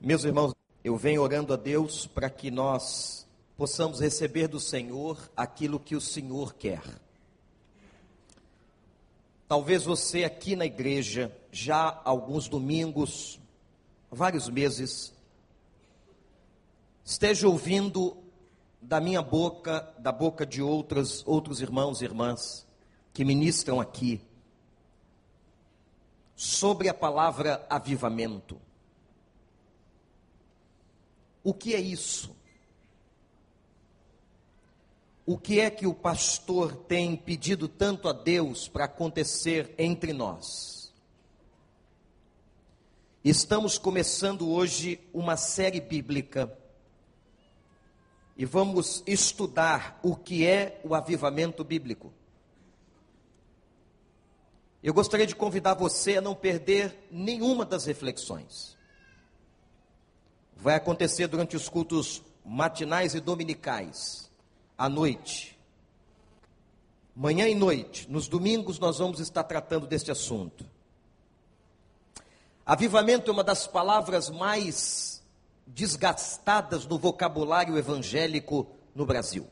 Meus irmãos, eu venho orando a Deus para que nós possamos receber do Senhor aquilo que o Senhor quer. Talvez você aqui na igreja, já alguns domingos, vários meses, esteja ouvindo da minha boca, da boca de outras, outros irmãos e irmãs que ministram aqui, sobre a palavra avivamento. O que é isso? O que é que o pastor tem pedido tanto a Deus para acontecer entre nós? Estamos começando hoje uma série bíblica e vamos estudar o que é o avivamento bíblico. Eu gostaria de convidar você a não perder nenhuma das reflexões vai acontecer durante os cultos matinais e dominicais, à noite. Manhã e noite, nos domingos, nós vamos estar tratando deste assunto. Avivamento é uma das palavras mais desgastadas no vocabulário evangélico no Brasil.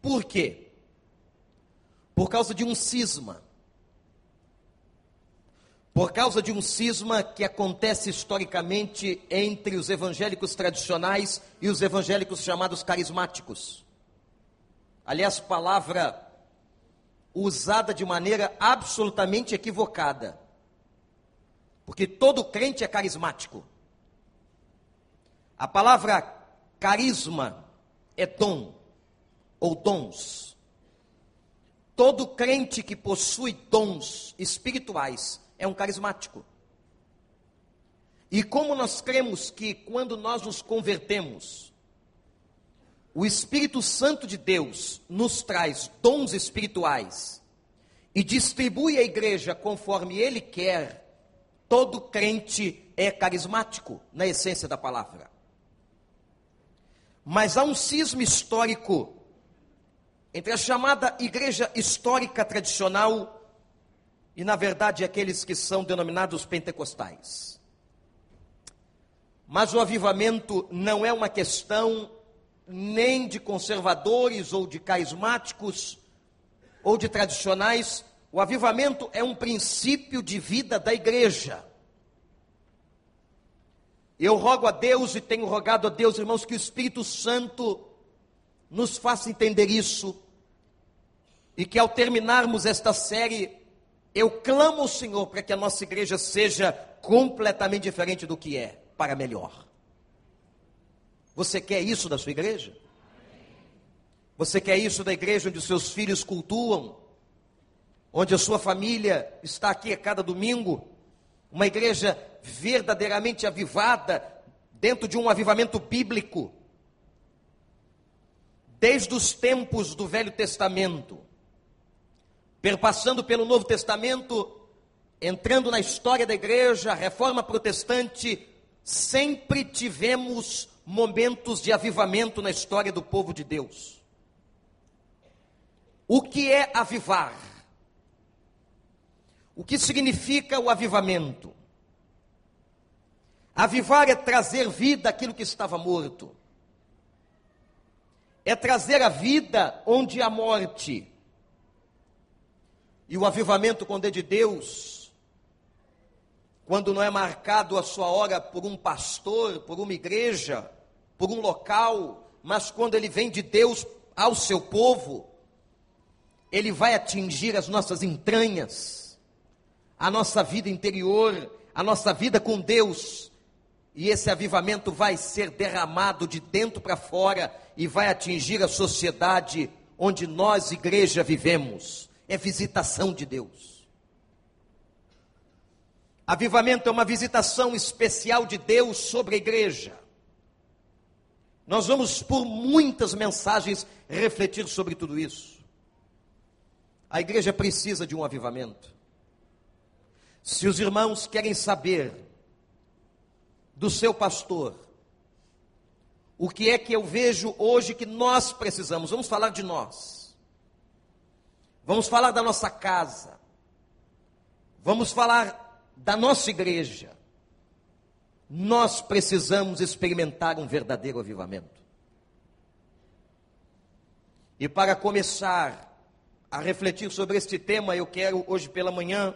Por quê? Por causa de um cisma por causa de um cisma que acontece historicamente entre os evangélicos tradicionais e os evangélicos chamados carismáticos. Aliás, palavra usada de maneira absolutamente equivocada. Porque todo crente é carismático. A palavra carisma é dom ou dons. Todo crente que possui dons espirituais é um carismático. E como nós cremos que quando nós nos convertemos, o Espírito Santo de Deus nos traz dons espirituais e distribui a igreja conforme ele quer, todo crente é carismático, na essência da palavra. Mas há um cisma histórico entre a chamada igreja histórica tradicional e, na verdade, aqueles que são denominados pentecostais. Mas o avivamento não é uma questão nem de conservadores ou de carismáticos ou de tradicionais. O avivamento é um princípio de vida da igreja. Eu rogo a Deus e tenho rogado a Deus, irmãos, que o Espírito Santo nos faça entender isso e que ao terminarmos esta série eu clamo ao Senhor para que a nossa igreja seja completamente diferente do que é, para melhor. Você quer isso da sua igreja? Você quer isso da igreja onde os seus filhos cultuam? Onde a sua família está aqui a cada domingo? Uma igreja verdadeiramente avivada, dentro de um avivamento bíblico. Desde os tempos do Velho Testamento, perpassando pelo Novo Testamento, entrando na história da igreja, a reforma protestante, sempre tivemos momentos de avivamento na história do povo de Deus. O que é avivar? O que significa o avivamento? Avivar é trazer vida àquilo que estava morto. É trazer a vida onde há morte. E o avivamento, quando é de Deus, quando não é marcado a sua hora por um pastor, por uma igreja, por um local, mas quando ele vem de Deus ao seu povo, ele vai atingir as nossas entranhas, a nossa vida interior, a nossa vida com Deus. E esse avivamento vai ser derramado de dentro para fora e vai atingir a sociedade onde nós, igreja, vivemos é visitação de Deus. Avivamento é uma visitação especial de Deus sobre a igreja. Nós vamos, por muitas mensagens, refletir sobre tudo isso. A igreja precisa de um avivamento. Se os irmãos querem saber do seu pastor, o que é que eu vejo hoje que nós precisamos, vamos falar de nós. Vamos falar da nossa casa. Vamos falar da nossa igreja. nós precisamos experimentar um verdadeiro avivamento. E para começar a refletir sobre este tema, eu quero hoje pela manhã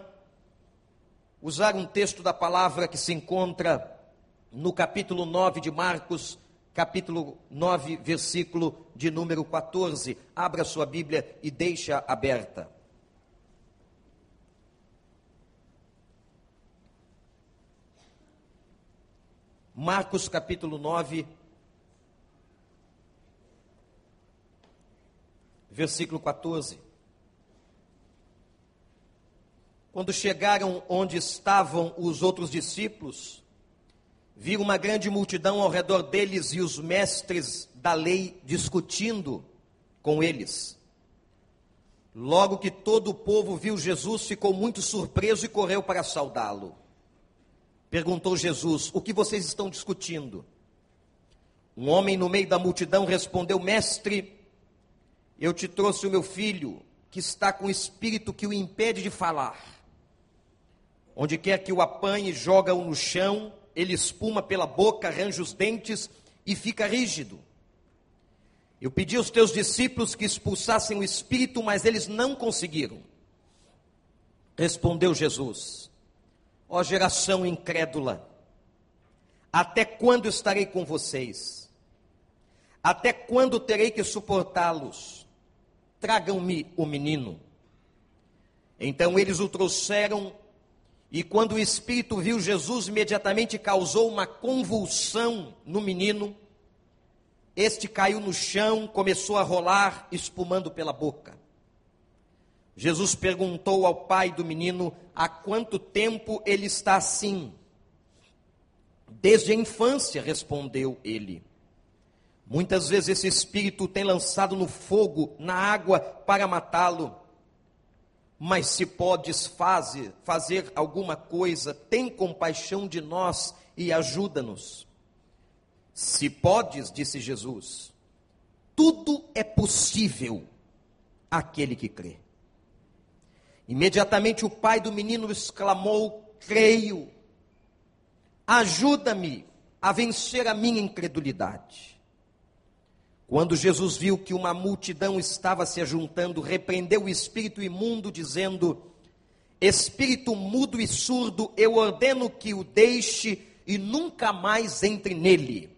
usar um texto da palavra que se encontra no capítulo 9 de Marcos, capítulo 9, versículo de número 14. Abra sua Bíblia e deixa aberta. Marcos capítulo 9, versículo 14. Quando chegaram onde estavam os outros discípulos, viram uma grande multidão ao redor deles e os mestres da lei discutindo com eles. Logo que todo o povo viu Jesus, ficou muito surpreso e correu para saudá-lo. Perguntou Jesus: O que vocês estão discutindo? Um homem no meio da multidão respondeu: Mestre, eu te trouxe o meu filho, que está com o espírito que o impede de falar. Onde quer que o apanhe, joga-o no chão ele espuma pela boca, arranja os dentes e fica rígido. Eu pedi aos teus discípulos que expulsassem o espírito, mas eles não conseguiram. Respondeu Jesus: Ó geração incrédula, até quando estarei com vocês? Até quando terei que suportá-los? Tragam-me o menino. Então eles o trouxeram e quando o espírito viu Jesus, imediatamente causou uma convulsão no menino. Este caiu no chão, começou a rolar, espumando pela boca. Jesus perguntou ao pai do menino há quanto tempo ele está assim. Desde a infância, respondeu ele. Muitas vezes esse espírito tem lançado no fogo, na água, para matá-lo. Mas se podes fazer, fazer alguma coisa, tem compaixão de nós e ajuda-nos. Se podes, disse Jesus, tudo é possível àquele que crê. Imediatamente o pai do menino exclamou: Creio, ajuda-me a vencer a minha incredulidade. Quando Jesus viu que uma multidão estava se ajuntando, repreendeu o espírito imundo, dizendo: Espírito mudo e surdo, eu ordeno que o deixe e nunca mais entre nele.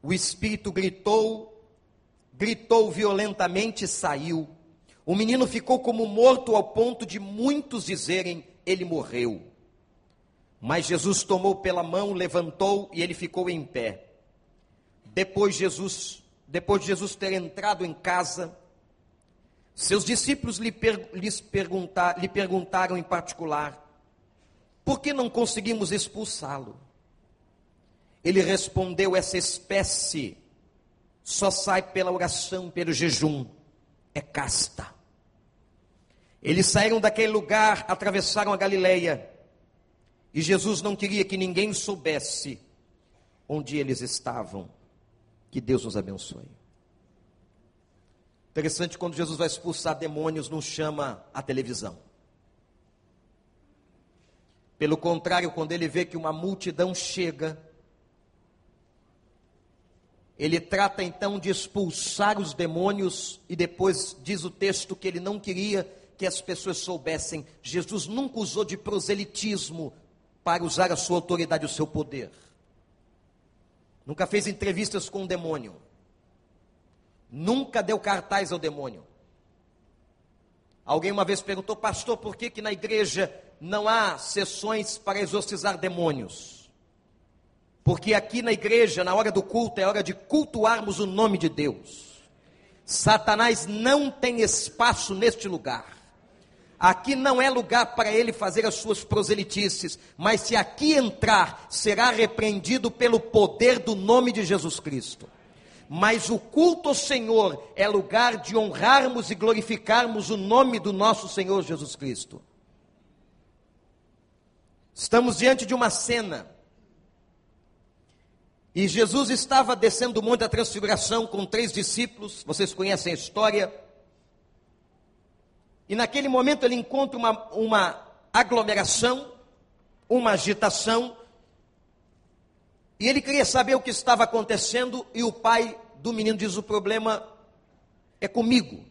O espírito gritou, gritou violentamente e saiu. O menino ficou como morto ao ponto de muitos dizerem: Ele morreu. Mas Jesus tomou pela mão, levantou e ele ficou em pé. Depois Jesus, depois de Jesus ter entrado em casa, seus discípulos lhe, per, lhes lhe perguntaram em particular: por que não conseguimos expulsá-lo? Ele respondeu: essa espécie só sai pela oração, pelo jejum, é casta. Eles saíram daquele lugar, atravessaram a Galileia, e Jesus não queria que ninguém soubesse onde eles estavam. Que Deus nos abençoe. Interessante quando Jesus vai expulsar demônios, não chama a televisão. Pelo contrário, quando ele vê que uma multidão chega, ele trata então de expulsar os demônios e depois diz o texto que ele não queria que as pessoas soubessem. Jesus nunca usou de proselitismo para usar a sua autoridade, o seu poder. Nunca fez entrevistas com o demônio. Nunca deu cartaz ao demônio. Alguém uma vez perguntou, pastor, por que, que na igreja não há sessões para exorcizar demônios? Porque aqui na igreja, na hora do culto, é hora de cultuarmos o nome de Deus. Satanás não tem espaço neste lugar. Aqui não é lugar para ele fazer as suas proselitices, mas se aqui entrar, será repreendido pelo poder do nome de Jesus Cristo. Mas o culto ao Senhor é lugar de honrarmos e glorificarmos o nome do nosso Senhor Jesus Cristo. Estamos diante de uma cena. E Jesus estava descendo o Monte da Transfiguração com três discípulos, vocês conhecem a história. E naquele momento ele encontra uma, uma aglomeração, uma agitação, E ele queria saber o que estava acontecendo, e o pai do menino diz: O problema é comigo.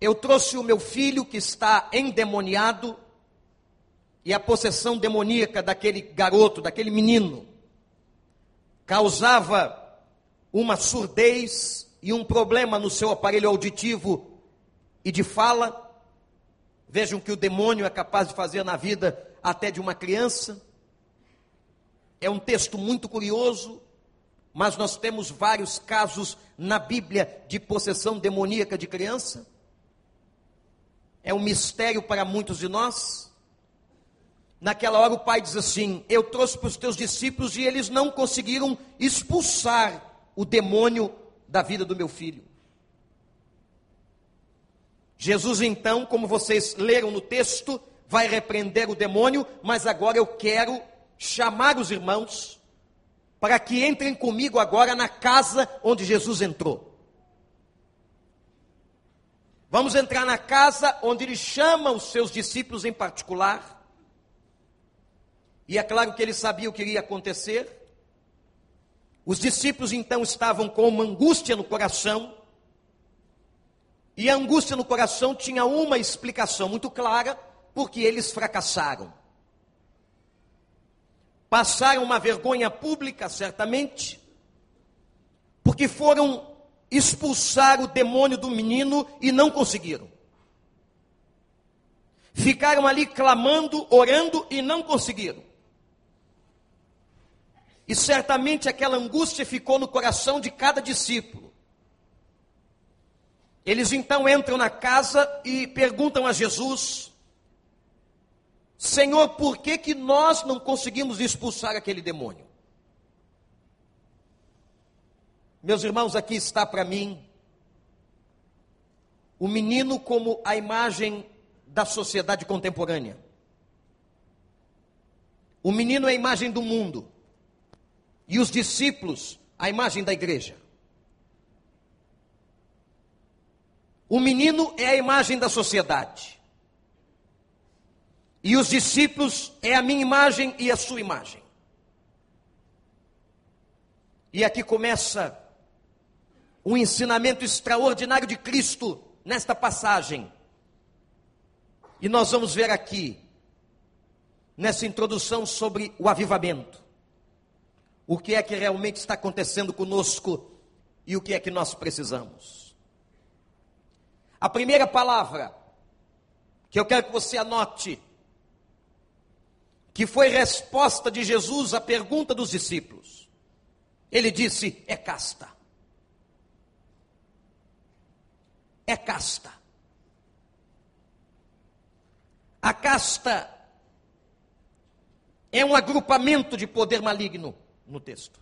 Eu trouxe o meu filho que está endemoniado, e a possessão demoníaca daquele garoto, daquele menino, causava uma surdez e um problema no seu aparelho auditivo e de fala. Vejam que o demônio é capaz de fazer na vida até de uma criança. É um texto muito curioso, mas nós temos vários casos na Bíblia de possessão demoníaca de criança. É um mistério para muitos de nós. Naquela hora o pai diz assim: Eu trouxe para os teus discípulos e eles não conseguiram expulsar o demônio da vida do meu filho. Jesus, então, como vocês leram no texto, vai repreender o demônio, mas agora eu quero chamar os irmãos para que entrem comigo agora na casa onde Jesus entrou. Vamos entrar na casa onde ele chama os seus discípulos em particular. E é claro que ele sabia o que iria acontecer. Os discípulos então estavam com uma angústia no coração. E a angústia no coração tinha uma explicação muito clara, porque eles fracassaram passaram uma vergonha pública, certamente, porque foram expulsar o demônio do menino e não conseguiram. Ficaram ali clamando, orando e não conseguiram. E certamente aquela angústia ficou no coração de cada discípulo. Eles então entram na casa e perguntam a Jesus Senhor, por que, que nós não conseguimos expulsar aquele demônio? Meus irmãos, aqui está para mim o menino como a imagem da sociedade contemporânea. O menino é a imagem do mundo. E os discípulos, a imagem da igreja. O menino é a imagem da sociedade. E os discípulos é a minha imagem e a sua imagem. E aqui começa um ensinamento extraordinário de Cristo nesta passagem. E nós vamos ver aqui, nessa introdução sobre o avivamento, o que é que realmente está acontecendo conosco e o que é que nós precisamos. A primeira palavra que eu quero que você anote que foi resposta de Jesus à pergunta dos discípulos. Ele disse: é casta. É casta. A casta é um agrupamento de poder maligno no texto.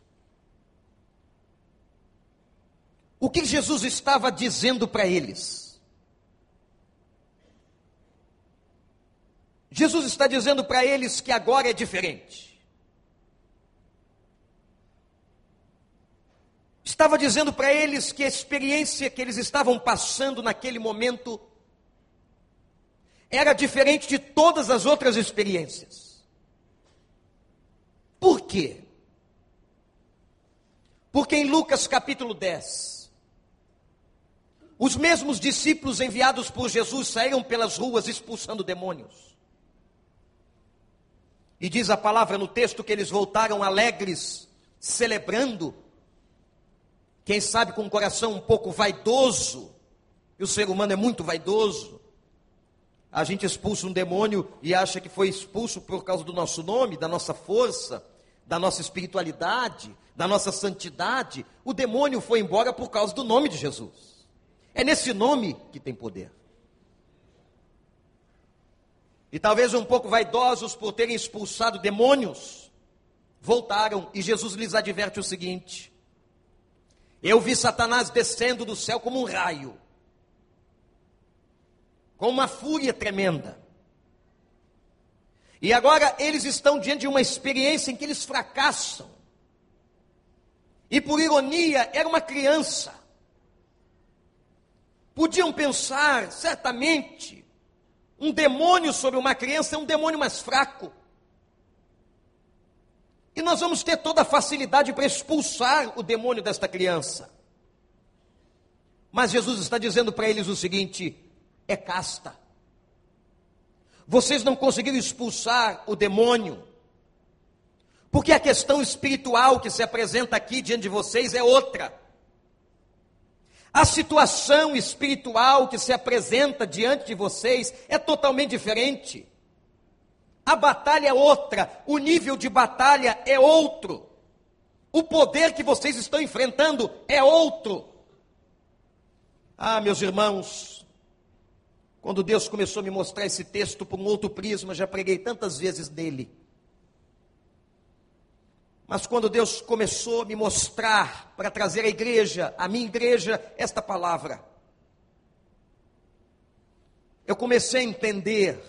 O que Jesus estava dizendo para eles? Jesus está dizendo para eles que agora é diferente. Estava dizendo para eles que a experiência que eles estavam passando naquele momento era diferente de todas as outras experiências. Por quê? Porque em Lucas capítulo 10, os mesmos discípulos enviados por Jesus saíram pelas ruas expulsando demônios. E diz a palavra no texto que eles voltaram alegres, celebrando, quem sabe com o coração um pouco vaidoso, e o ser humano é muito vaidoso. A gente expulsa um demônio e acha que foi expulso por causa do nosso nome, da nossa força, da nossa espiritualidade, da nossa santidade. O demônio foi embora por causa do nome de Jesus. É nesse nome que tem poder. E talvez um pouco vaidosos por terem expulsado demônios, voltaram e Jesus lhes adverte o seguinte: Eu vi Satanás descendo do céu como um raio, com uma fúria tremenda. E agora eles estão diante de uma experiência em que eles fracassam. E por ironia, era uma criança. Podiam pensar, certamente, um demônio sobre uma criança é um demônio mais fraco. E nós vamos ter toda a facilidade para expulsar o demônio desta criança. Mas Jesus está dizendo para eles o seguinte: é casta. Vocês não conseguiram expulsar o demônio, porque a questão espiritual que se apresenta aqui diante de vocês é outra. A situação espiritual que se apresenta diante de vocês é totalmente diferente. A batalha é outra, o nível de batalha é outro. O poder que vocês estão enfrentando é outro. Ah, meus irmãos, quando Deus começou a me mostrar esse texto por um outro prisma, já preguei tantas vezes nele. Mas quando Deus começou a me mostrar para trazer à igreja, à minha igreja, esta palavra, eu comecei a entender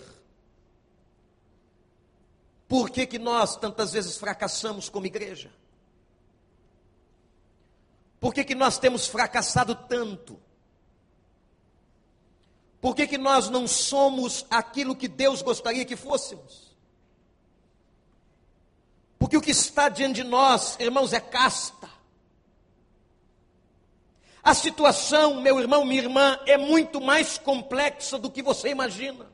por que, que nós tantas vezes fracassamos como igreja. Por que, que nós temos fracassado tanto? Por que, que nós não somos aquilo que Deus gostaria que fôssemos? Porque o que está diante de nós, irmãos, é casta. A situação, meu irmão, minha irmã, é muito mais complexa do que você imagina.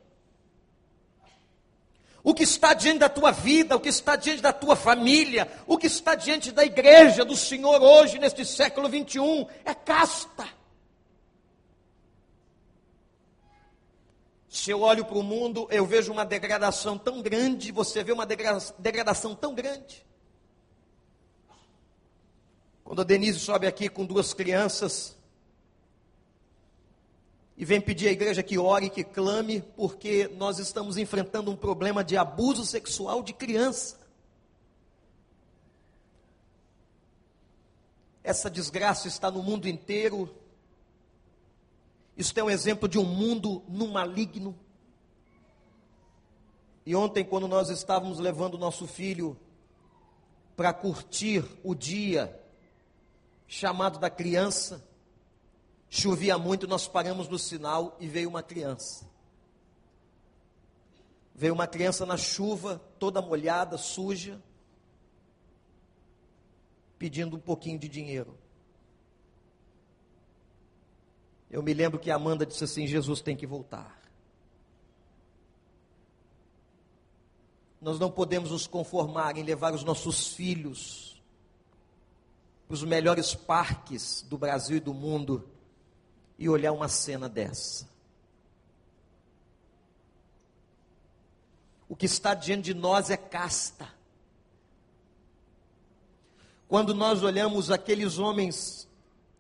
O que está diante da tua vida, o que está diante da tua família, o que está diante da igreja do Senhor hoje, neste século 21, é casta. Se eu olho para o mundo, eu vejo uma degradação tão grande, você vê uma degradação tão grande. Quando a Denise sobe aqui com duas crianças e vem pedir à igreja que ore, que clame, porque nós estamos enfrentando um problema de abuso sexual de criança. Essa desgraça está no mundo inteiro, isso é um exemplo de um mundo no maligno. E ontem, quando nós estávamos levando nosso filho para curtir o dia chamado da criança, chovia muito, nós paramos no sinal e veio uma criança. Veio uma criança na chuva, toda molhada, suja, pedindo um pouquinho de dinheiro. Eu me lembro que Amanda disse assim: Jesus tem que voltar. Nós não podemos nos conformar em levar os nossos filhos para os melhores parques do Brasil e do mundo e olhar uma cena dessa. O que está diante de nós é casta. Quando nós olhamos aqueles homens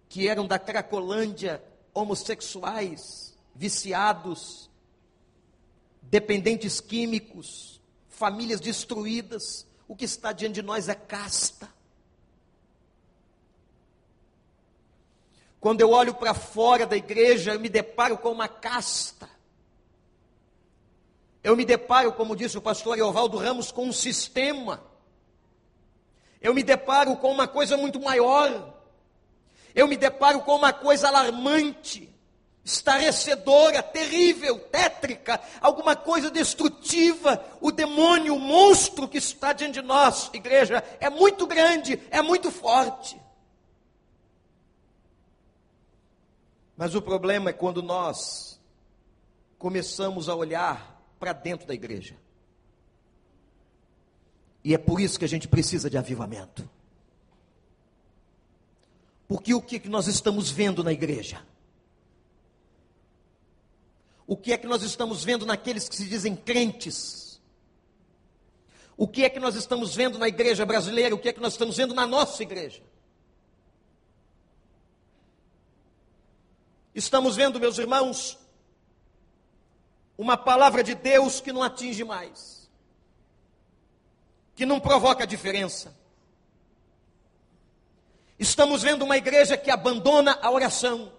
que eram da Cracolândia homossexuais, viciados, dependentes químicos, famílias destruídas. O que está diante de nós é casta. Quando eu olho para fora da igreja, eu me deparo com uma casta. Eu me deparo, como disse o pastor Eovaldo Ramos, com um sistema. Eu me deparo com uma coisa muito maior eu me deparo com uma coisa alarmante, estarecedora, terrível, tétrica, alguma coisa destrutiva. O demônio, o monstro que está diante de nós, igreja, é muito grande, é muito forte. Mas o problema é quando nós começamos a olhar para dentro da igreja. E é por isso que a gente precisa de avivamento. Porque o que, é que nós estamos vendo na igreja? O que é que nós estamos vendo naqueles que se dizem crentes? O que é que nós estamos vendo na igreja brasileira? O que é que nós estamos vendo na nossa igreja? Estamos vendo, meus irmãos, uma palavra de Deus que não atinge mais, que não provoca diferença. Estamos vendo uma igreja que abandona a oração,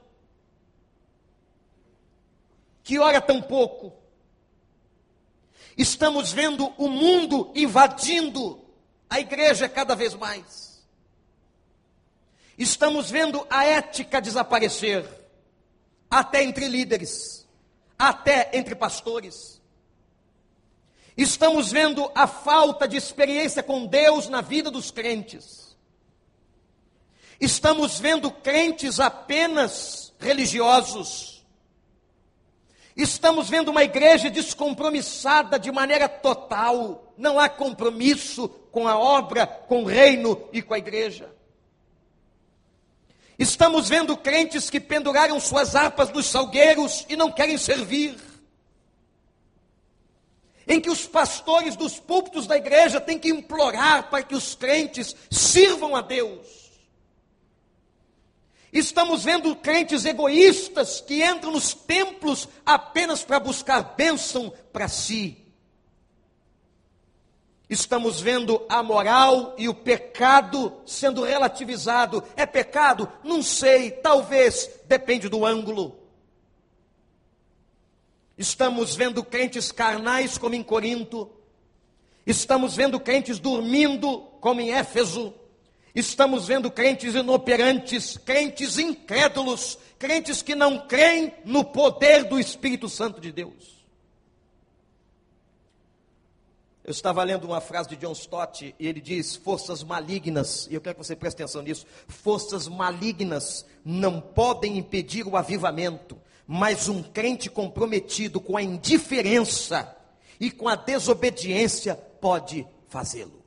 que ora tão pouco. Estamos vendo o mundo invadindo a igreja cada vez mais. Estamos vendo a ética desaparecer, até entre líderes, até entre pastores. Estamos vendo a falta de experiência com Deus na vida dos crentes. Estamos vendo crentes apenas religiosos. Estamos vendo uma igreja descompromissada de maneira total. Não há compromisso com a obra, com o reino e com a igreja. Estamos vendo crentes que penduraram suas harpas nos salgueiros e não querem servir em que os pastores dos púlpitos da igreja têm que implorar para que os crentes sirvam a Deus. Estamos vendo crentes egoístas que entram nos templos apenas para buscar bênção para si. Estamos vendo a moral e o pecado sendo relativizado. É pecado? Não sei, talvez, depende do ângulo. Estamos vendo crentes carnais como em Corinto. Estamos vendo crentes dormindo como em Éfeso. Estamos vendo crentes inoperantes, crentes incrédulos, crentes que não creem no poder do Espírito Santo de Deus. Eu estava lendo uma frase de John Stott e ele diz: forças malignas, e eu quero que você preste atenção nisso: forças malignas não podem impedir o avivamento, mas um crente comprometido com a indiferença e com a desobediência pode fazê-lo.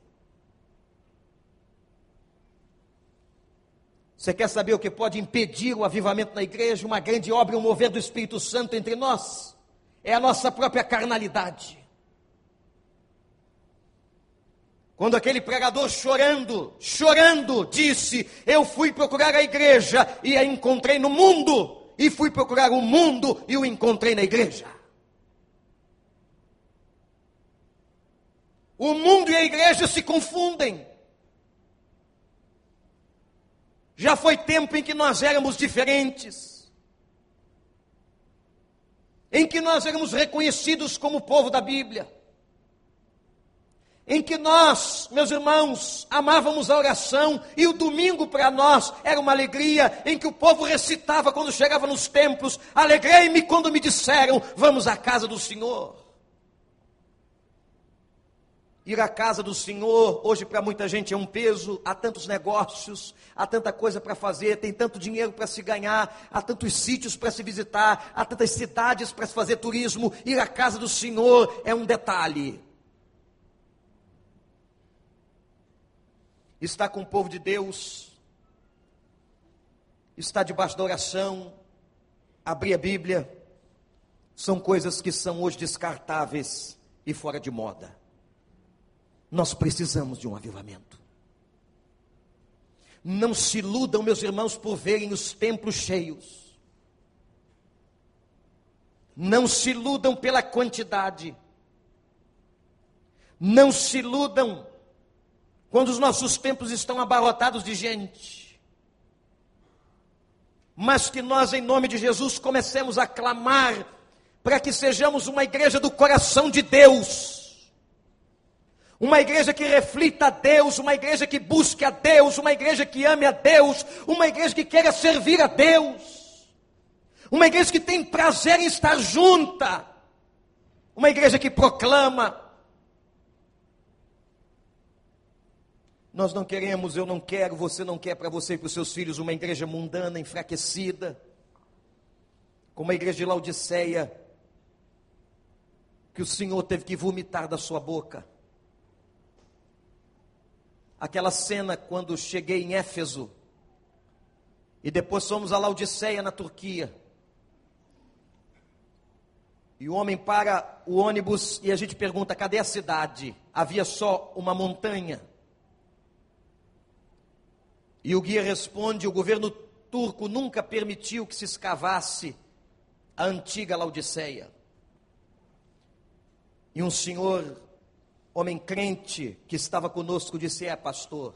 Você quer saber o que pode impedir o avivamento na igreja, uma grande obra e um mover do Espírito Santo entre nós? É a nossa própria carnalidade. Quando aquele pregador chorando, chorando, disse: Eu fui procurar a igreja e a encontrei no mundo e fui procurar o mundo e o encontrei na igreja. O mundo e a igreja se confundem. Já foi tempo em que nós éramos diferentes, em que nós éramos reconhecidos como povo da Bíblia em que nós, meus irmãos, amávamos a oração e o domingo para nós era uma alegria, em que o povo recitava quando chegava nos templos: Alegrei-me quando me disseram, vamos à casa do Senhor. Ir à casa do Senhor, hoje para muita gente é um peso, há tantos negócios, há tanta coisa para fazer, tem tanto dinheiro para se ganhar, há tantos sítios para se visitar, há tantas cidades para se fazer turismo. Ir à casa do Senhor é um detalhe. está com o povo de Deus, está debaixo da oração, abrir a Bíblia, são coisas que são hoje descartáveis e fora de moda. Nós precisamos de um avivamento. Não se iludam, meus irmãos, por verem os templos cheios. Não se iludam pela quantidade. Não se iludam quando os nossos templos estão abarrotados de gente. Mas que nós, em nome de Jesus, comecemos a clamar para que sejamos uma igreja do coração de Deus. Uma igreja que reflita a Deus, uma igreja que busque a Deus, uma igreja que ame a Deus, uma igreja que queira servir a Deus. Uma igreja que tem prazer em estar junta. Uma igreja que proclama Nós não queremos, eu não quero, você não quer para você e para os seus filhos uma igreja mundana, enfraquecida, como a igreja de Laodiceia, que o Senhor teve que vomitar da sua boca. Aquela cena quando cheguei em Éfeso, e depois fomos a Laodiceia, na Turquia. E o homem para o ônibus e a gente pergunta: cadê a cidade? Havia só uma montanha. E o guia responde: o governo turco nunca permitiu que se escavasse a antiga Laodiceia. E um senhor, homem crente, que estava conosco, disse: É, pastor,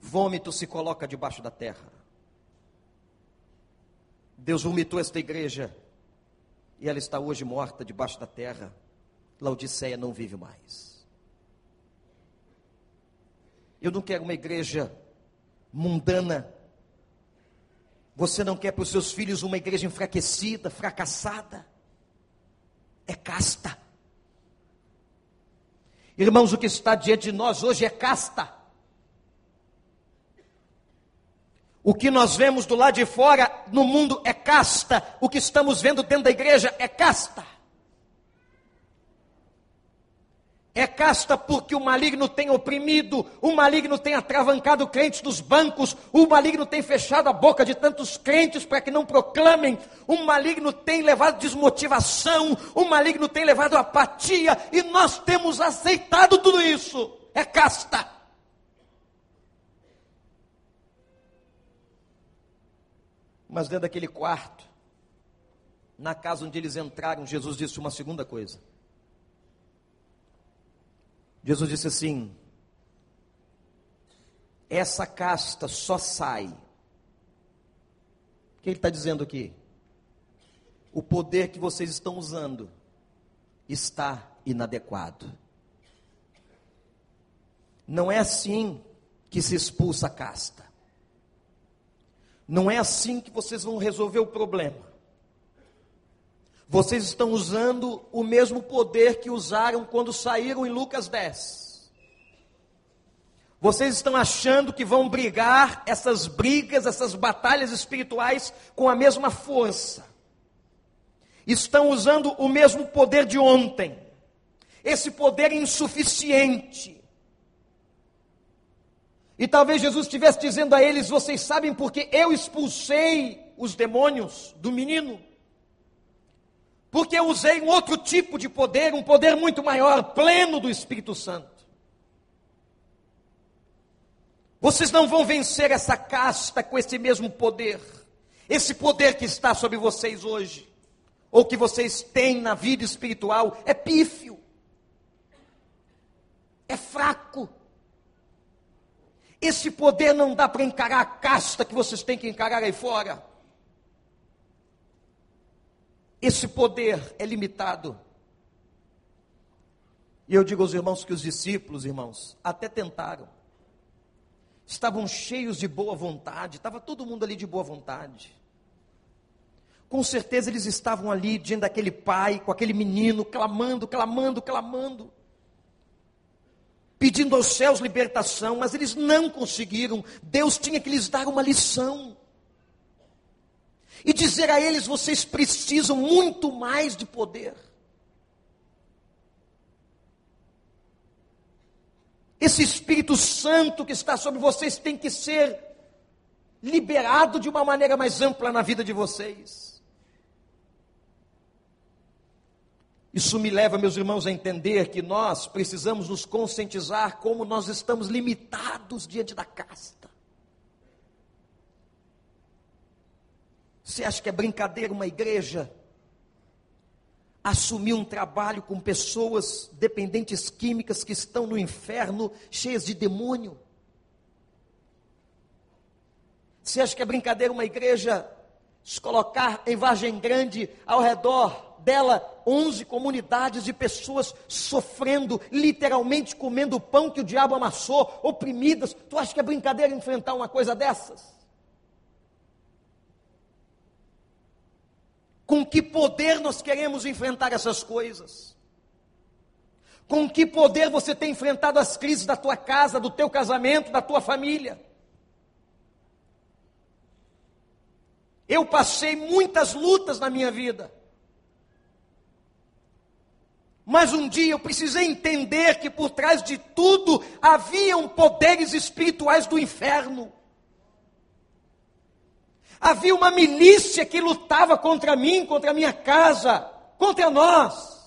vômito se coloca debaixo da terra. Deus vomitou esta igreja e ela está hoje morta debaixo da terra. Laodiceia não vive mais. Eu não quero uma igreja mundana. Você não quer para os seus filhos uma igreja enfraquecida, fracassada. É casta. Irmãos, o que está diante de nós hoje é casta. O que nós vemos do lado de fora no mundo é casta. O que estamos vendo dentro da igreja é casta. É casta porque o maligno tem oprimido, o maligno tem atravancado crentes dos bancos, o maligno tem fechado a boca de tantos crentes para que não proclamem, o maligno tem levado desmotivação, o maligno tem levado apatia, e nós temos aceitado tudo isso. É casta. Mas dentro daquele quarto, na casa onde eles entraram, Jesus disse uma segunda coisa. Jesus disse assim: essa casta só sai. O que ele está dizendo aqui? O poder que vocês estão usando está inadequado. Não é assim que se expulsa a casta. Não é assim que vocês vão resolver o problema. Vocês estão usando o mesmo poder que usaram quando saíram em Lucas 10. Vocês estão achando que vão brigar essas brigas, essas batalhas espirituais com a mesma força. Estão usando o mesmo poder de ontem. Esse poder insuficiente. E talvez Jesus estivesse dizendo a eles: Vocês sabem porque eu expulsei os demônios do menino? Porque eu usei um outro tipo de poder, um poder muito maior, pleno do Espírito Santo. Vocês não vão vencer essa casta com esse mesmo poder. Esse poder que está sobre vocês hoje, ou que vocês têm na vida espiritual, é pífio, é fraco. Esse poder não dá para encarar a casta que vocês têm que encarar aí fora. Esse poder é limitado. E eu digo aos irmãos que os discípulos, irmãos, até tentaram. Estavam cheios de boa vontade, estava todo mundo ali de boa vontade. Com certeza eles estavam ali diante daquele pai, com aquele menino, clamando, clamando, clamando, pedindo aos céus libertação, mas eles não conseguiram. Deus tinha que lhes dar uma lição e dizer a eles: vocês precisam muito mais de poder. Esse Espírito Santo que está sobre vocês tem que ser liberado de uma maneira mais ampla na vida de vocês. Isso me leva, meus irmãos, a entender que nós precisamos nos conscientizar como nós estamos limitados diante da casta. Você acha que é brincadeira uma igreja assumir um trabalho com pessoas dependentes químicas que estão no inferno, cheias de demônio? Você acha que é brincadeira uma igreja se colocar em Vargem Grande ao redor dela 11 comunidades de pessoas sofrendo, literalmente comendo o pão que o diabo amassou, oprimidas? Tu acha que é brincadeira enfrentar uma coisa dessas? Com que poder nós queremos enfrentar essas coisas? Com que poder você tem enfrentado as crises da tua casa, do teu casamento, da tua família? Eu passei muitas lutas na minha vida. Mas um dia eu precisei entender que por trás de tudo haviam poderes espirituais do inferno. Havia uma milícia que lutava contra mim, contra a minha casa, contra nós.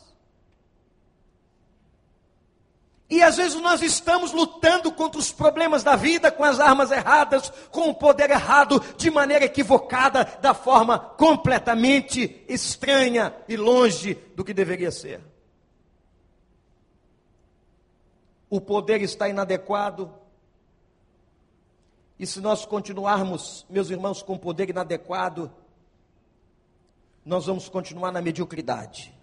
E às vezes nós estamos lutando contra os problemas da vida com as armas erradas, com o poder errado, de maneira equivocada, da forma completamente estranha e longe do que deveria ser. O poder está inadequado, e se nós continuarmos, meus irmãos, com poder inadequado, nós vamos continuar na mediocridade.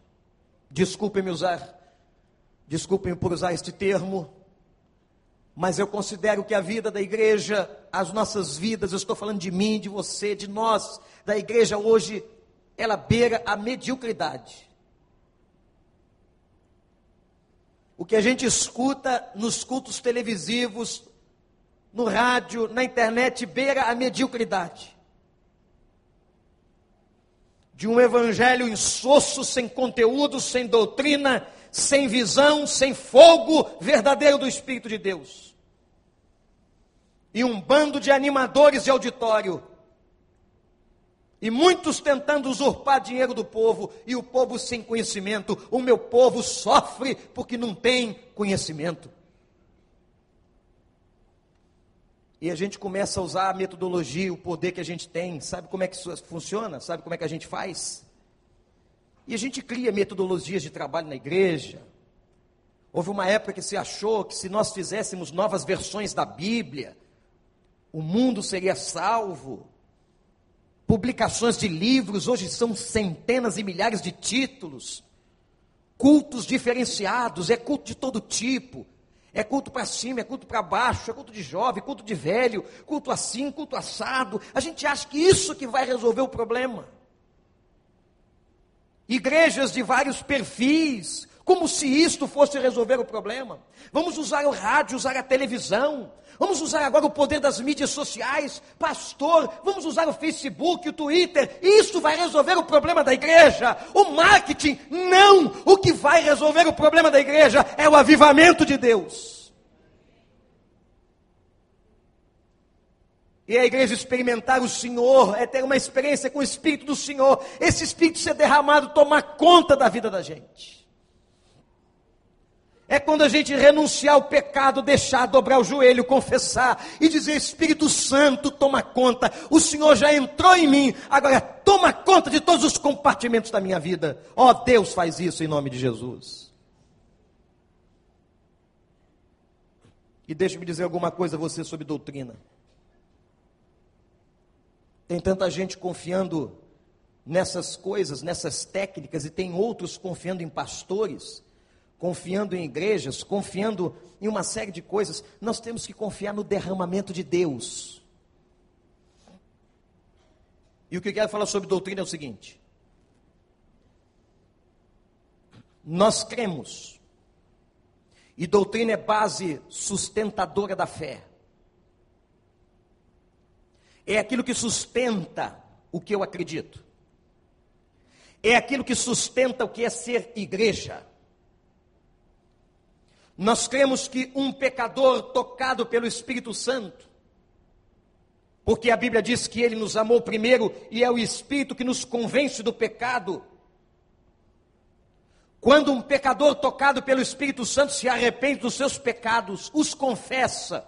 Desculpem-me usar, desculpem por usar este termo, mas eu considero que a vida da igreja, as nossas vidas, eu estou falando de mim, de você, de nós, da igreja hoje, ela beira a mediocridade. o que a gente escuta nos cultos televisivos, no rádio, na internet, beira a mediocridade. De um evangelho insosso, sem conteúdo, sem doutrina, sem visão, sem fogo verdadeiro do Espírito de Deus. E um bando de animadores de auditório e muitos tentando usurpar dinheiro do povo, e o povo sem conhecimento. O meu povo sofre porque não tem conhecimento. E a gente começa a usar a metodologia, o poder que a gente tem. Sabe como é que isso funciona? Sabe como é que a gente faz? E a gente cria metodologias de trabalho na igreja. Houve uma época que se achou que se nós fizéssemos novas versões da Bíblia, o mundo seria salvo publicações de livros, hoje são centenas e milhares de títulos, cultos diferenciados, é culto de todo tipo. É culto para cima, é culto para baixo, é culto de jovem, culto de velho, culto assim, culto assado. A gente acha que isso que vai resolver o problema. Igrejas de vários perfis, como se isto fosse resolver o problema. Vamos usar o rádio, usar a televisão, Vamos usar agora o poder das mídias sociais. Pastor, vamos usar o Facebook, o Twitter. Isso vai resolver o problema da igreja. O marketing, não. O que vai resolver o problema da igreja é o avivamento de Deus. E a igreja experimentar o Senhor, é ter uma experiência com o Espírito do Senhor, esse Espírito ser derramado, tomar conta da vida da gente. É quando a gente renunciar ao pecado, deixar dobrar o joelho, confessar e dizer: Espírito Santo, toma conta. O Senhor já entrou em mim, agora toma conta de todos os compartimentos da minha vida. Ó oh, Deus, faz isso em nome de Jesus. E deixe-me dizer alguma coisa a você sobre doutrina. Tem tanta gente confiando nessas coisas, nessas técnicas, e tem outros confiando em pastores confiando em igrejas, confiando em uma série de coisas, nós temos que confiar no derramamento de Deus. E o que eu quero falar sobre doutrina é o seguinte: nós cremos, e doutrina é base sustentadora da fé, é aquilo que sustenta o que eu acredito, é aquilo que sustenta o que é ser igreja. Nós cremos que um pecador tocado pelo Espírito Santo, porque a Bíblia diz que ele nos amou primeiro e é o Espírito que nos convence do pecado. Quando um pecador tocado pelo Espírito Santo se arrepende dos seus pecados, os confessa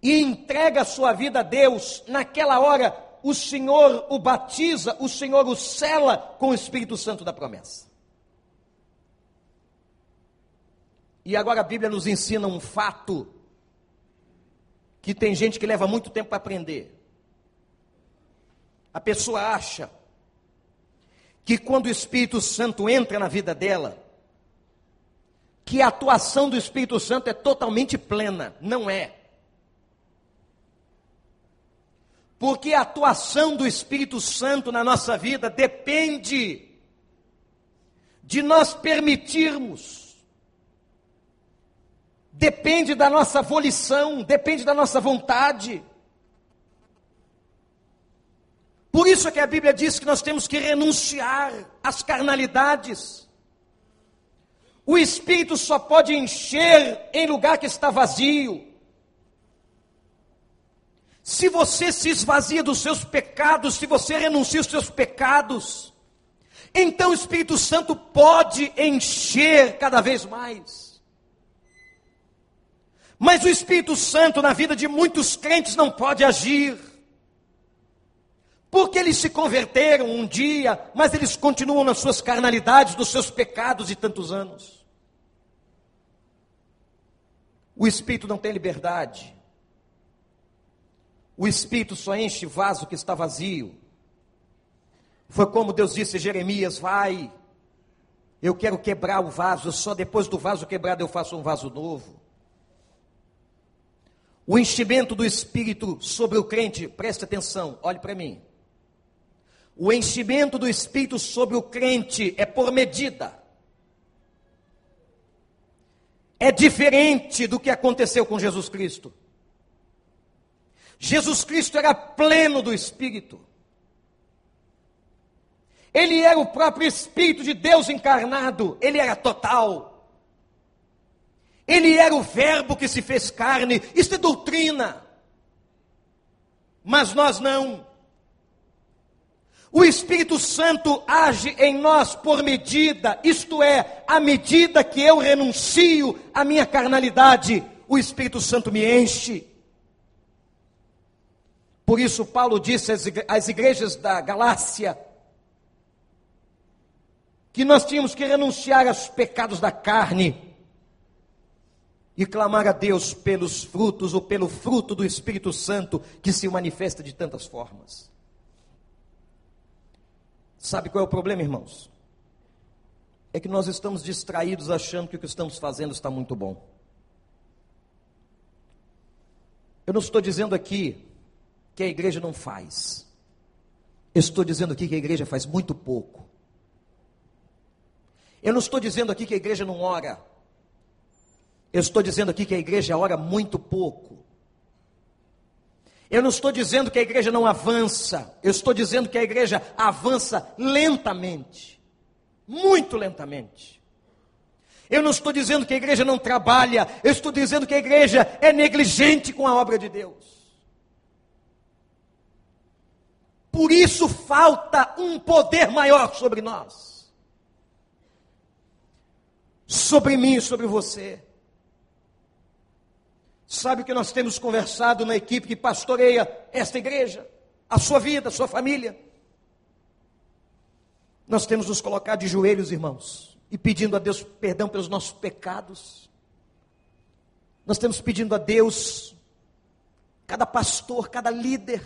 e entrega a sua vida a Deus, naquela hora o Senhor o batiza, o Senhor o cela com o Espírito Santo da promessa. E agora a Bíblia nos ensina um fato que tem gente que leva muito tempo para aprender. A pessoa acha que quando o Espírito Santo entra na vida dela, que a atuação do Espírito Santo é totalmente plena. Não é. Porque a atuação do Espírito Santo na nossa vida depende de nós permitirmos depende da nossa volição, depende da nossa vontade. Por isso é que a Bíblia diz que nós temos que renunciar às carnalidades. O espírito só pode encher em lugar que está vazio. Se você se esvazia dos seus pecados, se você renuncia aos seus pecados, então o Espírito Santo pode encher cada vez mais. Mas o Espírito Santo na vida de muitos crentes não pode agir. Porque eles se converteram um dia, mas eles continuam nas suas carnalidades, nos seus pecados de tantos anos. O Espírito não tem liberdade. O Espírito só enche vaso que está vazio. Foi como Deus disse a Jeremias: Vai, eu quero quebrar o vaso, só depois do vaso quebrado eu faço um vaso novo. O enchimento do Espírito sobre o crente, preste atenção, olhe para mim. O enchimento do Espírito sobre o crente é por medida. é diferente do que aconteceu com Jesus Cristo. Jesus Cristo era pleno do Espírito. Ele era o próprio Espírito de Deus encarnado, ele era total. Ele era o Verbo que se fez carne, isso é doutrina. Mas nós não. O Espírito Santo age em nós por medida, isto é, à medida que eu renuncio à minha carnalidade, o Espírito Santo me enche. Por isso, Paulo disse às igrejas da Galácia que nós tínhamos que renunciar aos pecados da carne e clamar a Deus pelos frutos ou pelo fruto do Espírito Santo que se manifesta de tantas formas. Sabe qual é o problema, irmãos? É que nós estamos distraídos achando que o que estamos fazendo está muito bom. Eu não estou dizendo aqui que a igreja não faz. Eu estou dizendo aqui que a igreja faz muito pouco. Eu não estou dizendo aqui que a igreja não ora. Eu estou dizendo aqui que a igreja ora muito pouco. Eu não estou dizendo que a igreja não avança, eu estou dizendo que a igreja avança lentamente, muito lentamente. Eu não estou dizendo que a igreja não trabalha, eu estou dizendo que a igreja é negligente com a obra de Deus. Por isso falta um poder maior sobre nós, sobre mim e sobre você. Sabe o que nós temos conversado na equipe que pastoreia esta igreja? A sua vida, a sua família. Nós temos nos colocado de joelhos, irmãos, e pedindo a Deus perdão pelos nossos pecados. Nós temos pedindo a Deus, cada pastor, cada líder,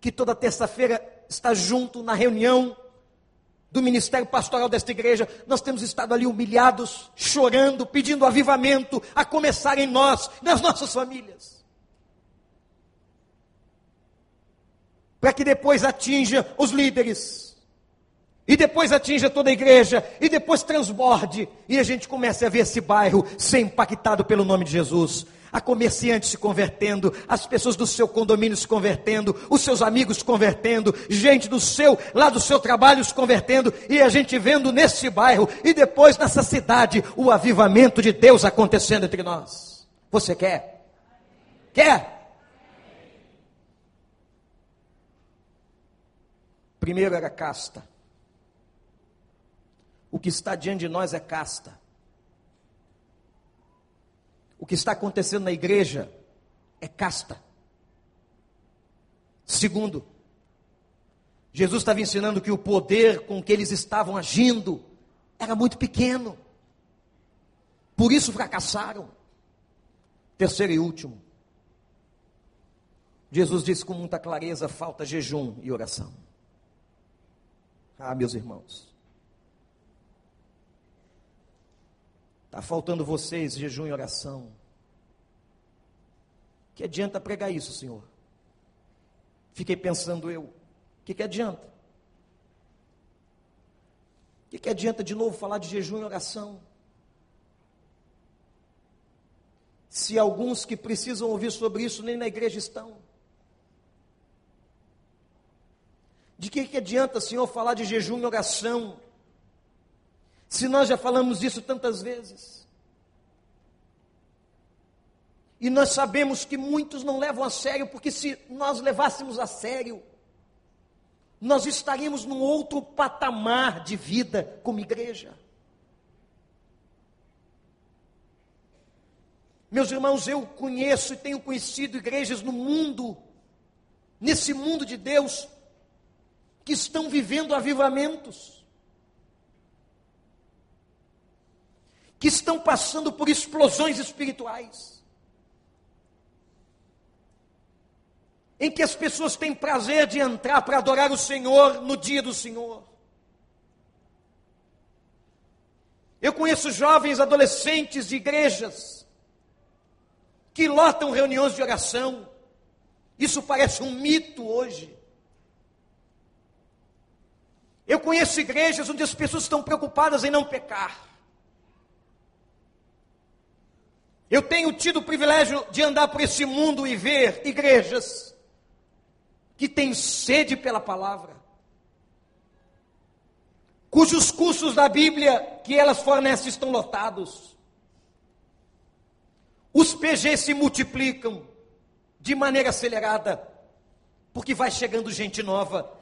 que toda terça-feira está junto na reunião, do ministério pastoral desta igreja, nós temos estado ali humilhados, chorando, pedindo avivamento, a começar em nós, nas nossas famílias. Para que depois atinja os líderes, e depois atinja toda a igreja, e depois transborde, e a gente comece a ver esse bairro ser impactado pelo nome de Jesus a comerciantes se convertendo, as pessoas do seu condomínio se convertendo, os seus amigos se convertendo, gente do seu, lá do seu trabalho se convertendo, e a gente vendo nesse bairro e depois nessa cidade o avivamento de Deus acontecendo entre nós. Você quer? Quer? Primeiro era casta. O que está diante de nós é casta o que está acontecendo na igreja é casta. Segundo, Jesus estava ensinando que o poder com que eles estavam agindo era muito pequeno. Por isso fracassaram. Terceiro e último. Jesus disse com muita clareza: falta jejum e oração. Ah, meus irmãos. Está faltando vocês jejum e oração. Que adianta pregar isso, Senhor? Fiquei pensando eu. O que, que adianta? O que, que adianta de novo falar de jejum e oração? Se alguns que precisam ouvir sobre isso nem na igreja estão. De que, que adianta, Senhor, falar de jejum e oração? Se nós já falamos disso tantas vezes. E nós sabemos que muitos não levam a sério, porque se nós levássemos a sério, nós estaríamos num outro patamar de vida como igreja. Meus irmãos, eu conheço e tenho conhecido igrejas no mundo, nesse mundo de Deus, que estão vivendo avivamentos. Que estão passando por explosões espirituais. Em que as pessoas têm prazer de entrar para adorar o Senhor no dia do Senhor. Eu conheço jovens, adolescentes de igrejas que lotam reuniões de oração. Isso parece um mito hoje. Eu conheço igrejas onde as pessoas estão preocupadas em não pecar. Eu tenho tido o privilégio de andar por esse mundo e ver igrejas que têm sede pela palavra, cujos cursos da Bíblia que elas fornecem estão lotados. Os PG se multiplicam de maneira acelerada, porque vai chegando gente nova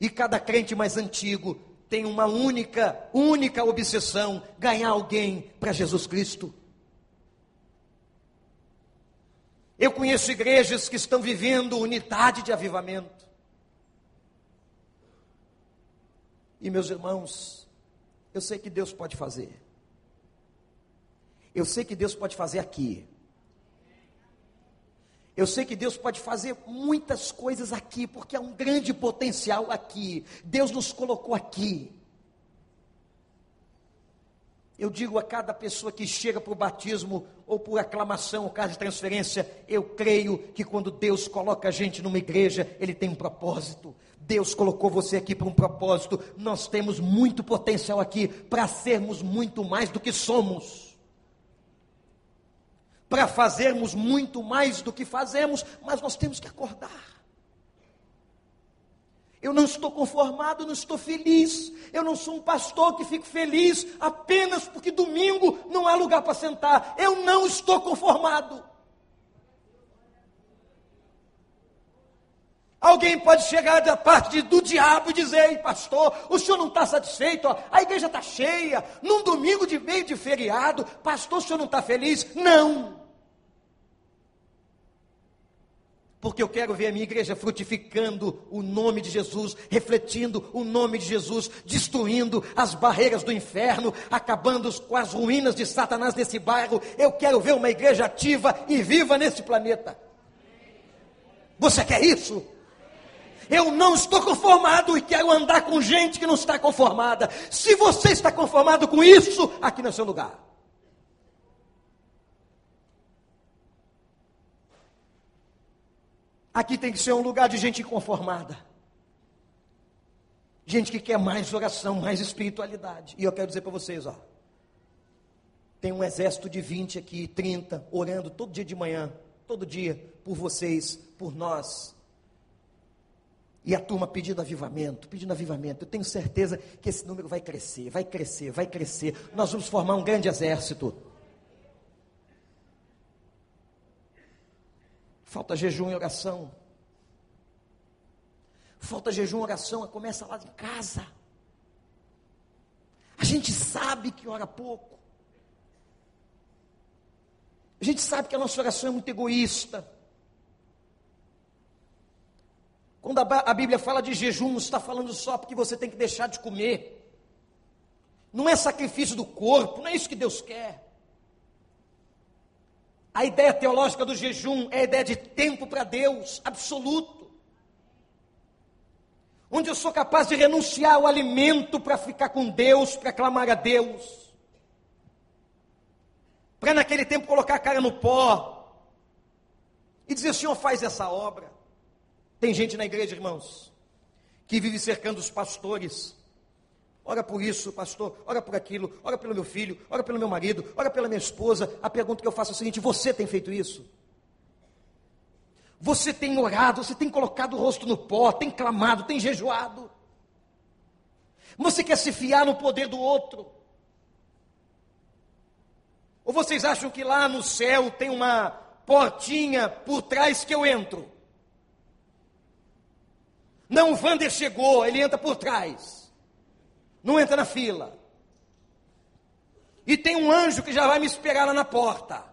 e cada crente mais antigo tem uma única, única obsessão: ganhar alguém para Jesus Cristo. Eu conheço igrejas que estão vivendo unidade de avivamento. E meus irmãos, eu sei que Deus pode fazer. Eu sei que Deus pode fazer aqui. Eu sei que Deus pode fazer muitas coisas aqui, porque há um grande potencial aqui. Deus nos colocou aqui. Eu digo a cada pessoa que chega para o batismo, ou por aclamação, ou caso de transferência, eu creio que quando Deus coloca a gente numa igreja, Ele tem um propósito. Deus colocou você aqui para um propósito. Nós temos muito potencial aqui para sermos muito mais do que somos para fazermos muito mais do que fazemos, mas nós temos que acordar. Eu não estou conformado, não estou feliz. Eu não sou um pastor que fico feliz apenas porque domingo não há lugar para sentar. Eu não estou conformado. Alguém pode chegar da parte do diabo e dizer: Ei, pastor, o senhor não está satisfeito? Ó, a igreja está cheia, num domingo de meio de feriado, pastor, o senhor não está feliz? Não. Porque eu quero ver a minha igreja frutificando o nome de Jesus, refletindo o nome de Jesus, destruindo as barreiras do inferno, acabando com as ruínas de Satanás nesse bairro. Eu quero ver uma igreja ativa e viva nesse planeta. Você quer isso? Eu não estou conformado e quero andar com gente que não está conformada. Se você está conformado com isso, aqui não é seu lugar. Aqui tem que ser um lugar de gente inconformada. Gente que quer mais oração, mais espiritualidade. E eu quero dizer para vocês, ó. Tem um exército de 20 aqui, 30, orando todo dia de manhã, todo dia, por vocês, por nós. E a turma pedindo avivamento, pedindo avivamento. Eu tenho certeza que esse número vai crescer, vai crescer, vai crescer. Nós vamos formar um grande exército. Falta jejum e oração. Falta jejum e oração, começa lá em casa. A gente sabe que ora pouco. A gente sabe que a nossa oração é muito egoísta. Quando a, Bíblia fala de jejum, não está falando só porque você tem que deixar de comer. Não é sacrifício do corpo, não é isso que Deus quer. A ideia teológica do jejum é a ideia de tempo para Deus, absoluto. Onde eu sou capaz de renunciar ao alimento para ficar com Deus, para clamar a Deus. Para naquele tempo colocar a cara no pó e dizer: Senhor, faz essa obra. Tem gente na igreja, irmãos, que vive cercando os pastores Ora por isso, pastor, ora por aquilo, ora pelo meu filho, ora pelo meu marido, ora pela minha esposa. A pergunta que eu faço é a seguinte: você tem feito isso? Você tem orado, você tem colocado o rosto no pó, tem clamado, tem jejuado. Você quer se fiar no poder do outro? Ou vocês acham que lá no céu tem uma portinha por trás que eu entro? Não, o Vander chegou, ele entra por trás não entra na fila. E tem um anjo que já vai me esperar lá na porta.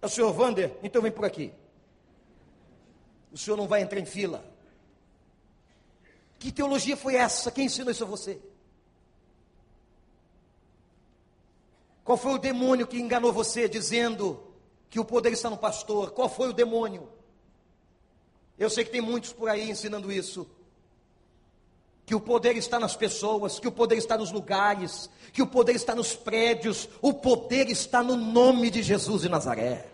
É o senhor Vander? Então vem por aqui. O senhor não vai entrar em fila. Que teologia foi essa? Quem ensinou isso a você? Qual foi o demônio que enganou você dizendo que o poder está no pastor? Qual foi o demônio? Eu sei que tem muitos por aí ensinando isso que o poder está nas pessoas, que o poder está nos lugares, que o poder está nos prédios, o poder está no nome de Jesus de Nazaré.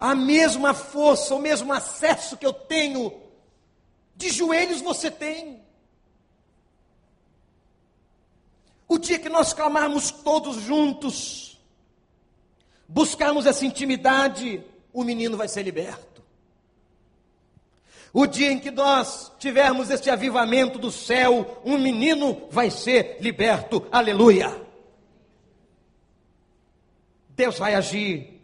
A mesma força, o mesmo acesso que eu tenho, de joelhos você tem. O dia que nós clamarmos todos juntos, buscarmos essa intimidade, o menino vai ser liberto. O dia em que nós tivermos este avivamento do céu, um menino vai ser liberto. Aleluia. Deus vai agir.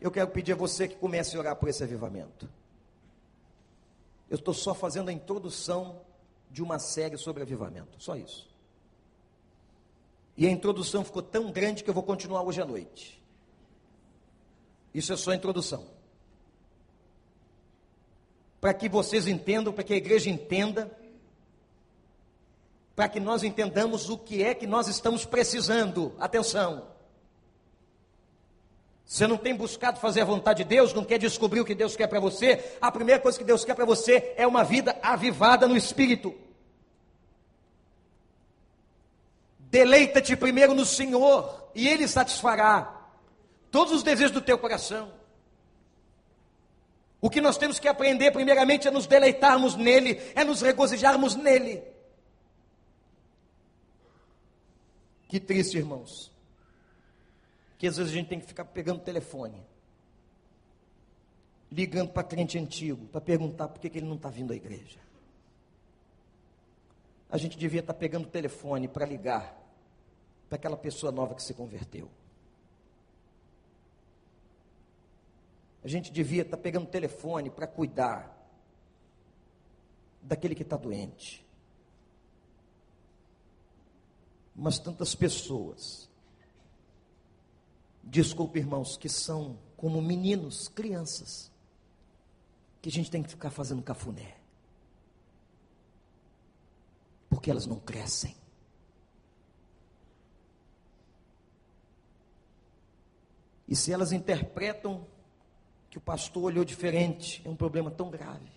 Eu quero pedir a você que comece a orar por esse avivamento. Eu estou só fazendo a introdução de uma série sobre avivamento, só isso. E a introdução ficou tão grande que eu vou continuar hoje à noite. Isso é só a introdução. Para que vocês entendam, para que a igreja entenda, para que nós entendamos o que é que nós estamos precisando. Atenção. Você não tem buscado fazer a vontade de Deus, não quer descobrir o que Deus quer para você, a primeira coisa que Deus quer para você é uma vida avivada no espírito. Deleita-te primeiro no Senhor, e Ele satisfará todos os desejos do teu coração. O que nós temos que aprender, primeiramente, é nos deleitarmos nele, é nos regozijarmos nele. Que triste, irmãos que às vezes a gente tem que ficar pegando telefone, ligando para crente antigo, para perguntar por que, que ele não está vindo à igreja. A gente devia estar tá pegando telefone para ligar para aquela pessoa nova que se converteu. A gente devia estar tá pegando o telefone para cuidar daquele que está doente. Mas tantas pessoas desculpe irmãos, que são como meninos, crianças, que a gente tem que ficar fazendo cafuné. Porque elas não crescem. E se elas interpretam que o pastor olhou diferente, é um problema tão grave.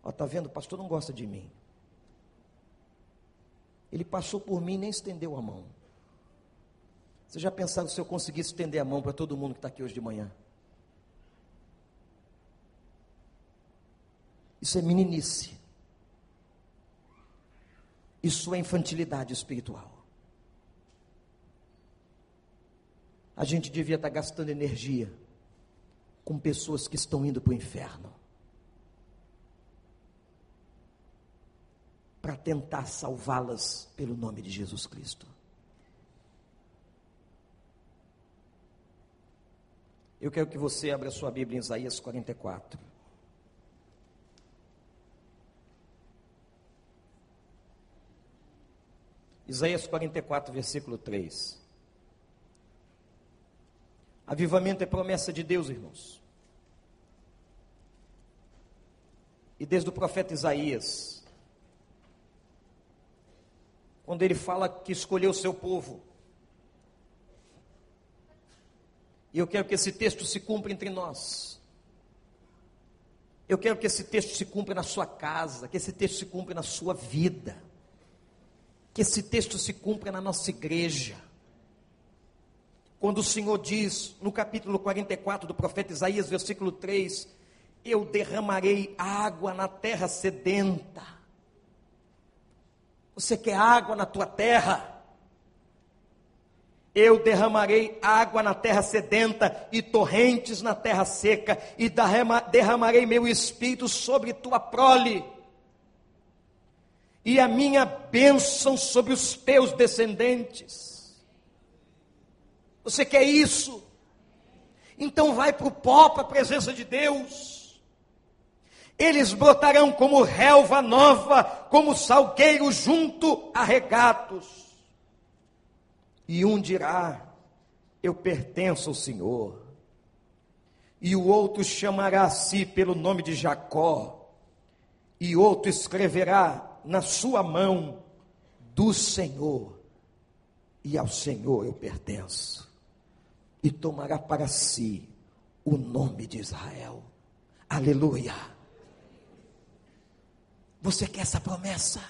Ó, tá vendo? O pastor não gosta de mim. Ele passou por mim e nem estendeu a mão. Você já pensaram se eu conseguisse estender a mão para todo mundo que está aqui hoje de manhã? Isso é meninice. Isso é infantilidade espiritual. A gente devia estar tá gastando energia com pessoas que estão indo para o inferno. Para tentar salvá-las pelo nome de Jesus Cristo. Eu quero que você abra sua Bíblia em Isaías 44. Isaías 44, versículo 3. Avivamento é promessa de Deus, irmãos. E desde o profeta Isaías, quando ele fala que escolheu o seu povo, E eu quero que esse texto se cumpra entre nós. Eu quero que esse texto se cumpra na sua casa, que esse texto se cumpra na sua vida, que esse texto se cumpra na nossa igreja. Quando o Senhor diz, no capítulo 44 do profeta Isaías, versículo 3, eu derramarei água na terra sedenta. Você quer água na tua terra? Eu derramarei água na terra sedenta e torrentes na terra seca, e derramarei meu espírito sobre tua prole, e a minha bênção sobre os teus descendentes. Você quer isso? Então vai para o pó, para a presença de Deus. Eles brotarão como relva nova, como salgueiro junto a regatos e um dirá: Eu pertenço ao Senhor. E o outro chamará a si pelo nome de Jacó. E outro escreverá na sua mão do Senhor. E ao Senhor eu pertenço. E tomará para si o nome de Israel. Aleluia. Você quer essa promessa?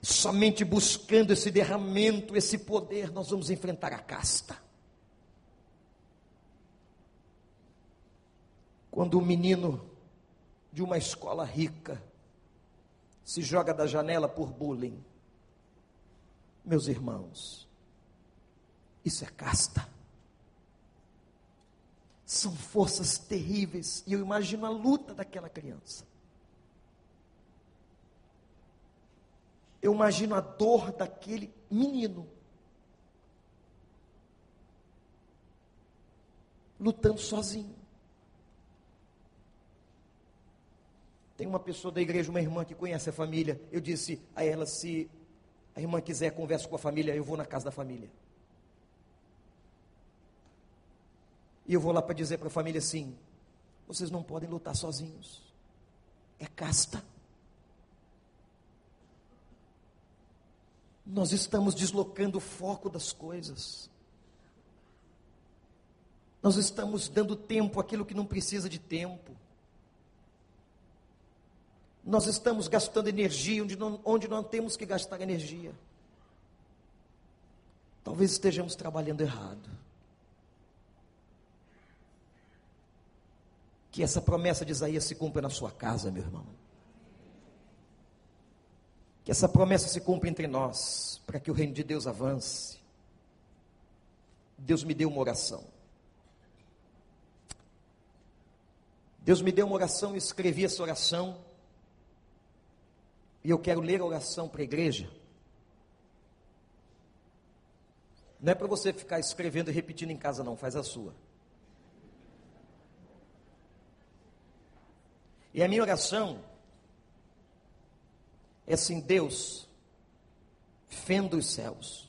Somente buscando esse derramamento, esse poder, nós vamos enfrentar a casta. Quando um menino de uma escola rica se joga da janela por bullying. Meus irmãos, isso é casta. São forças terríveis. E eu imagino a luta daquela criança. Eu imagino a dor daquele menino. Lutando sozinho. Tem uma pessoa da igreja, uma irmã que conhece a família. Eu disse a ela: se a irmã quiser, conversa com a família, eu vou na casa da família. E eu vou lá para dizer para a família assim: vocês não podem lutar sozinhos. É casta. Nós estamos deslocando o foco das coisas. Nós estamos dando tempo àquilo que não precisa de tempo. Nós estamos gastando energia onde não, onde não temos que gastar energia. Talvez estejamos trabalhando errado. Que essa promessa de Isaías se cumpra na sua casa, meu irmão. Que essa promessa se cumpra entre nós, para que o reino de Deus avance. Deus me deu uma oração. Deus me deu uma oração, e escrevi essa oração. E eu quero ler a oração para a igreja. Não é para você ficar escrevendo e repetindo em casa, não, faz a sua. E a minha oração é assim: Deus, fenda os céus.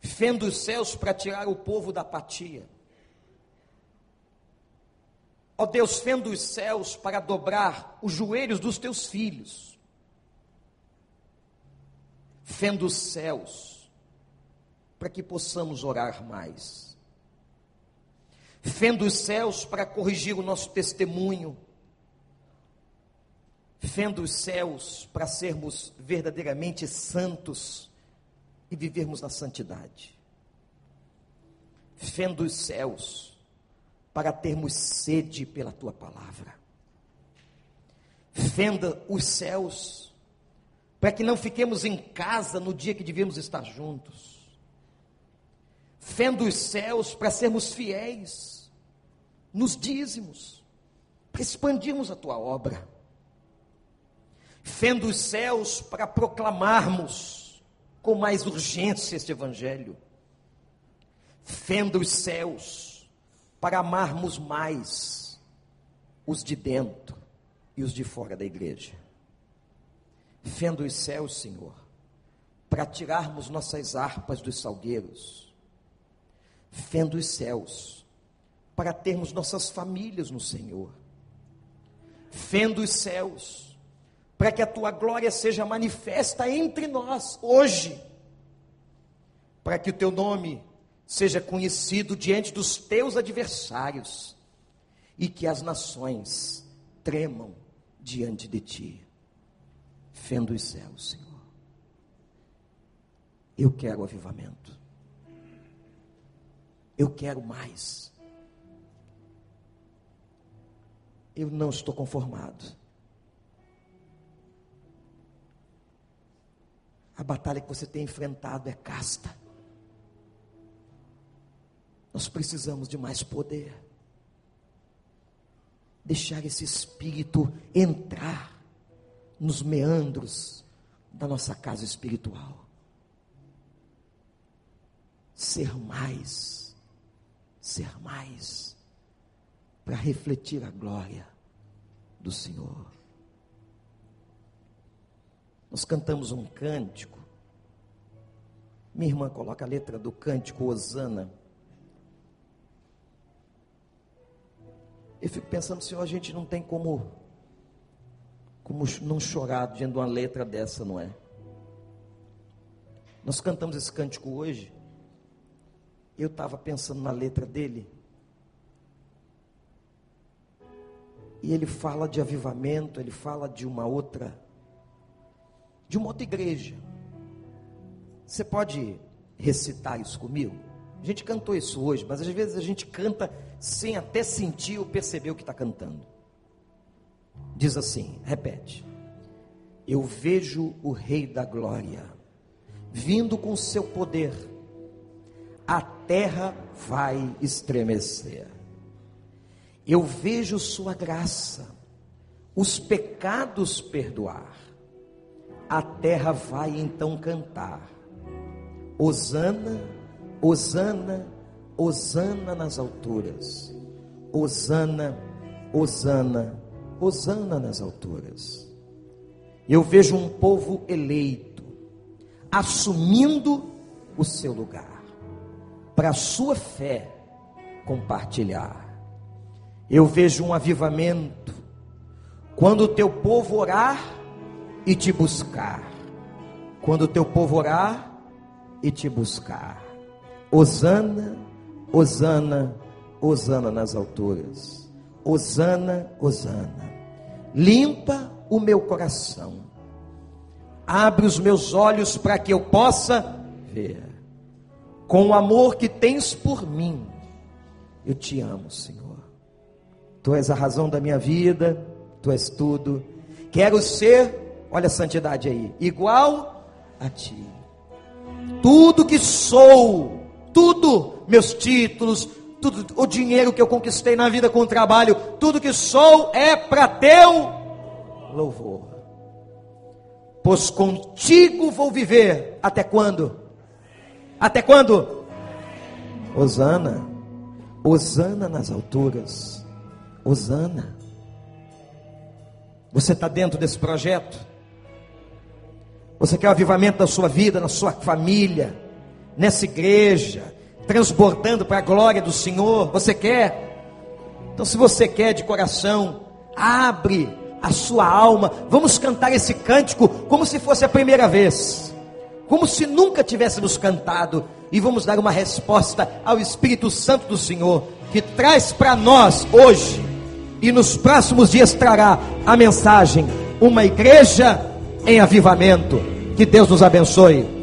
Fenda os céus para tirar o povo da apatia. Ó Deus, fenda os céus para dobrar os joelhos dos teus filhos. Fenda os céus para que possamos orar mais fenda os céus para corrigir o nosso testemunho, fenda os céus para sermos verdadeiramente santos e vivermos na santidade, fenda os céus para termos sede pela tua palavra, fenda os céus para que não fiquemos em casa no dia que devemos estar juntos fenda os céus para sermos fiéis nos dízimos, para expandirmos a tua obra. Fenda os céus para proclamarmos com mais urgência este evangelho. Fenda os céus para amarmos mais os de dentro e os de fora da igreja. Fenda os céus, Senhor, para tirarmos nossas harpas dos salgueiros fenda os céus, para termos nossas famílias no Senhor. Fenda os céus, para que a tua glória seja manifesta entre nós hoje, para que o teu nome seja conhecido diante dos teus adversários e que as nações tremam diante de ti. Fenda os céus, Senhor. Eu quero avivamento. Eu quero mais. Eu não estou conformado. A batalha que você tem enfrentado é casta. Nós precisamos de mais poder. Deixar esse espírito entrar nos meandros da nossa casa espiritual. Ser mais ser mais, para refletir a glória do Senhor. Nós cantamos um cântico. Minha irmã coloca a letra do cântico Osana. Eu fico pensando, Senhor, a gente não tem como como não chorar diante de uma letra dessa, não é? Nós cantamos esse cântico hoje eu estava pensando na letra dele. E ele fala de avivamento, ele fala de uma outra, de uma outra igreja. Você pode recitar isso comigo? A gente cantou isso hoje, mas às vezes a gente canta sem até sentir ou perceber o que está cantando. Diz assim: repete. Eu vejo o Rei da Glória vindo com seu poder, a terra vai estremecer. Eu vejo sua graça, os pecados perdoar, a terra vai então cantar. Osana, Osana, Osana nas alturas. Osana, Osana, Osana nas alturas. Eu vejo um povo eleito, assumindo o seu lugar, para a sua fé compartilhar. Eu vejo um avivamento, quando o teu povo orar e te buscar. Quando o teu povo orar e te buscar. Osana, Osana, Osana nas alturas. Osana, Osana. Limpa o meu coração. Abre os meus olhos para que eu possa ver. Com o amor que tens por mim, eu te amo, Senhor. Tu és a razão da minha vida, tu és tudo. Quero ser, olha a santidade aí, igual a ti. Tudo que sou, tudo, meus títulos, tudo, o dinheiro que eu conquistei na vida com o trabalho, tudo que sou é para teu louvor. Pois contigo vou viver até quando? Até quando? Osana, Osana nas alturas, Osana. Você está dentro desse projeto? Você quer o avivamento da sua vida, na sua família, nessa igreja, transbordando para a glória do Senhor? Você quer? Então, se você quer de coração, abre a sua alma. Vamos cantar esse cântico como se fosse a primeira vez, como se nunca tivéssemos cantado, e vamos dar uma resposta ao Espírito Santo do Senhor, que traz para nós hoje e nos próximos dias trará a mensagem: uma igreja em avivamento. Que Deus nos abençoe.